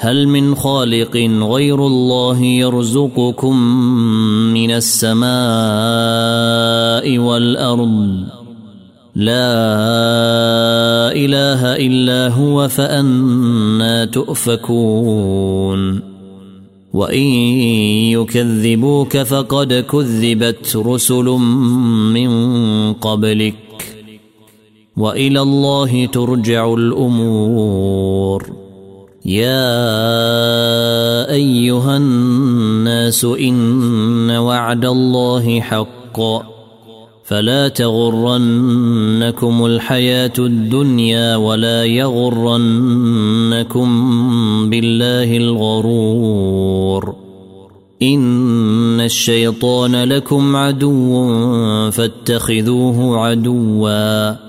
هل من خالق غير الله يرزقكم من السماء والأرض؟ لا إله إلا هو فأنا تؤفكون. وإن يكذبوك فقد كذبت رسل من قبلك. وإلى الله ترجع الأمور. يا ايها الناس ان وعد الله حق فلا تغرنكم الحياة الدنيا ولا يغرنكم بالله الغرور ان الشيطان لكم عدو فاتخذوه عدوا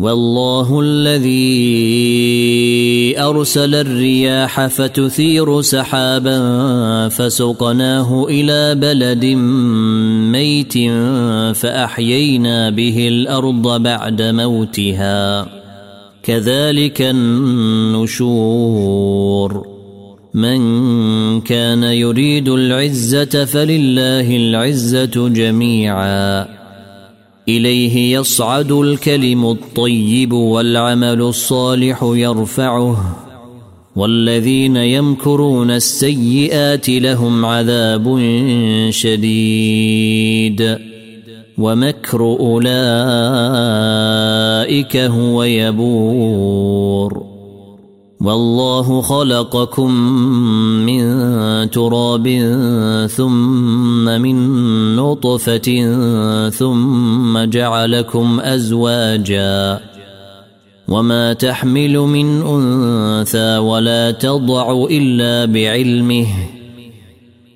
والله الذي أرسل الرياح فتثير سحابا فسقناه إلى بلد ميت فأحيينا به الأرض بعد موتها. كذلك النشور. من كان يريد العزة فلله العزة جميعا. إليه يصعد الكلم الطيب والعمل الصالح يرفعه والذين يمكرون السيئات لهم عذاب شديد. ومكر أولئك هو يبور. والله خلقكم من تراب ثم من نطفة ثم جعلكم أزواجا وما تحمل من أنثى ولا تضع إلا بعلمه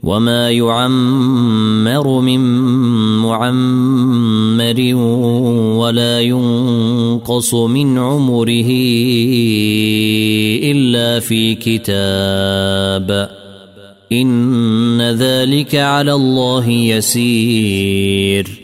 وما يعمر من معمر ولا ينقص من عمره الا في كتاب ان ذلك على الله يسير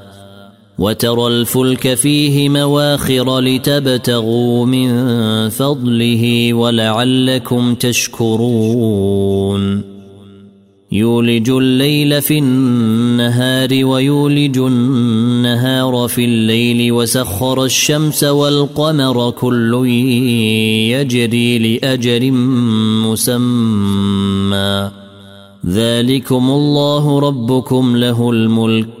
وترى الفلك فيه مواخر لتبتغوا من فضله ولعلكم تشكرون. يولج الليل في النهار ويولج النهار في الليل وسخر الشمس والقمر كل يجري لاجر مسمى. ذلكم الله ربكم له الملك.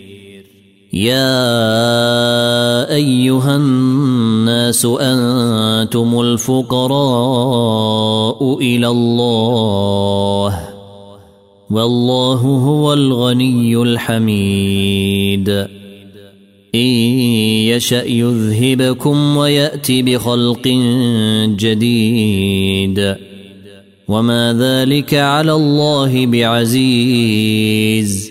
يا أيها الناس أنتم الفقراء إلى الله والله هو الغني الحميد. إن يشأ يذهبكم ويأت بخلق جديد. وما ذلك على الله بعزيز.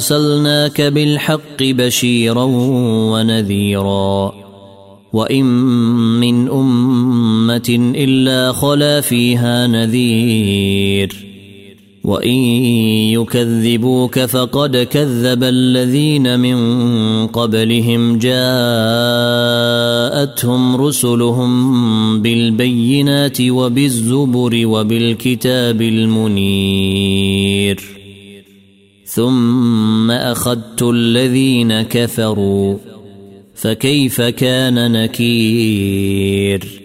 أرسلناك بالحق بشيرا ونذيرا وإن من أمة إلا خلا فيها نذير وإن يكذبوك فقد كذب الذين من قبلهم جاءتهم رسلهم بالبينات وبالزبر وبالكتاب المنير ثم أخذت الذين كفروا فكيف كان نكير؟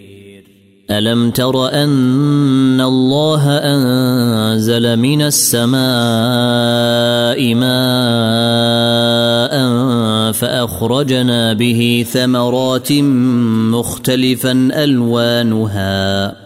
ألم تر أن الله أنزل من السماء ماء فأخرجنا به ثمرات مختلفا ألوانها؟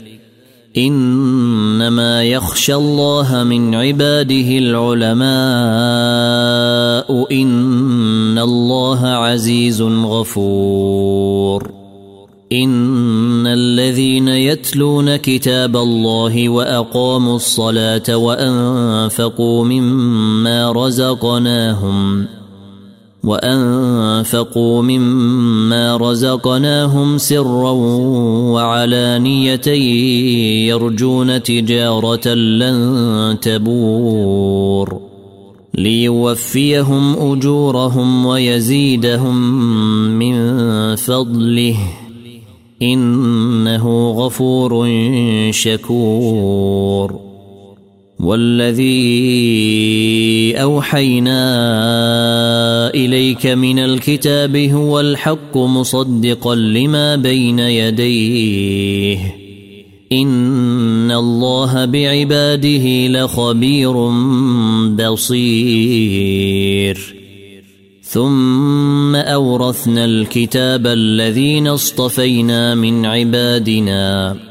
إنما يخشى الله من عباده العلماء إن الله عزيز غفور. إن الذين يتلون كتاب الله وأقاموا الصلاة وأنفقوا مما رزقناهم وانفقوا مما رزقناهم سرا وعلانيه يرجون تجاره لن تبور ليوفيهم اجورهم ويزيدهم من فضله انه غفور شكور والذي أوحينا إليك من الكتاب هو الحق مصدقا لما بين يديه. إن الله بعباده لخبير بصير. ثم أورثنا الكتاب الذين اصطفينا من عبادنا.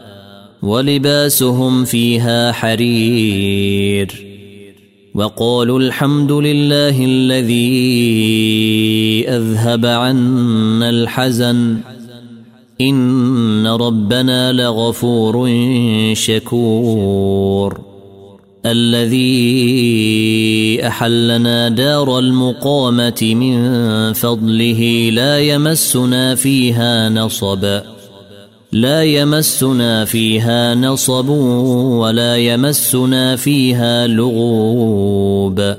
ولباسهم فيها حرير وقالوا الحمد لله الذي أذهب عنا الحزن إن ربنا لغفور شكور الذي أحلنا دار المقامة من فضله لا يمسنا فيها نصب لا يمسنا فيها نصب ولا يمسنا فيها لغوب.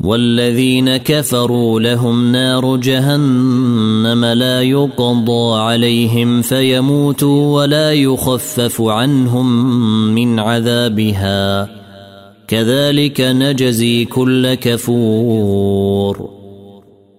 والذين كفروا لهم نار جهنم لا يقضى عليهم فيموتوا ولا يخفف عنهم من عذابها. كذلك نجزي كل كفور.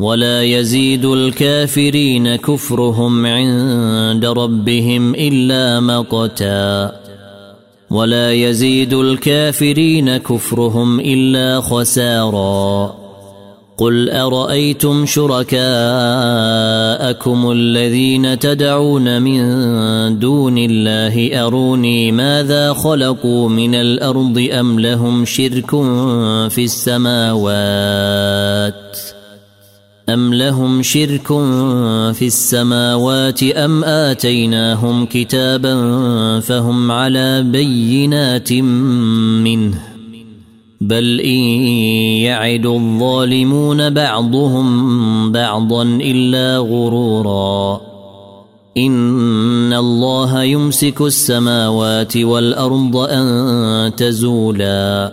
ولا يزيد الكافرين كفرهم عند ربهم إلا مقتا. ولا يزيد الكافرين كفرهم إلا خسارا. قل أرأيتم شركاءكم الذين تدعون من دون الله أروني ماذا خلقوا من الأرض أم لهم شرك في السماوات؟ أم لهم شرك في السماوات أم آتيناهم كتابا فهم على بينات منه بل إن يعد الظالمون بعضهم بعضا إلا غرورا إن الله يمسك السماوات والأرض أن تزولا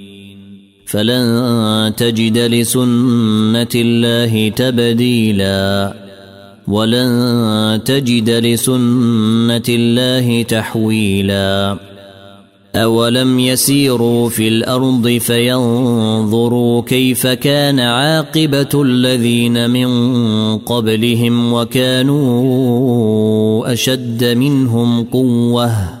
فلن تجد لسنة الله تبديلا. ولن تجد لسنة الله تحويلا. أولم يسيروا في الأرض فينظروا كيف كان عاقبة الذين من قبلهم وكانوا أشد منهم قوة.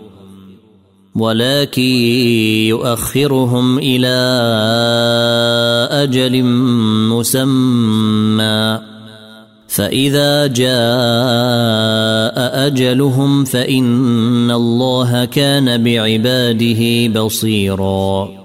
ولكن يؤخرهم إلى أجل مسمى. فإذا جاء أجلهم فإن الله كان بعباده بصيرا.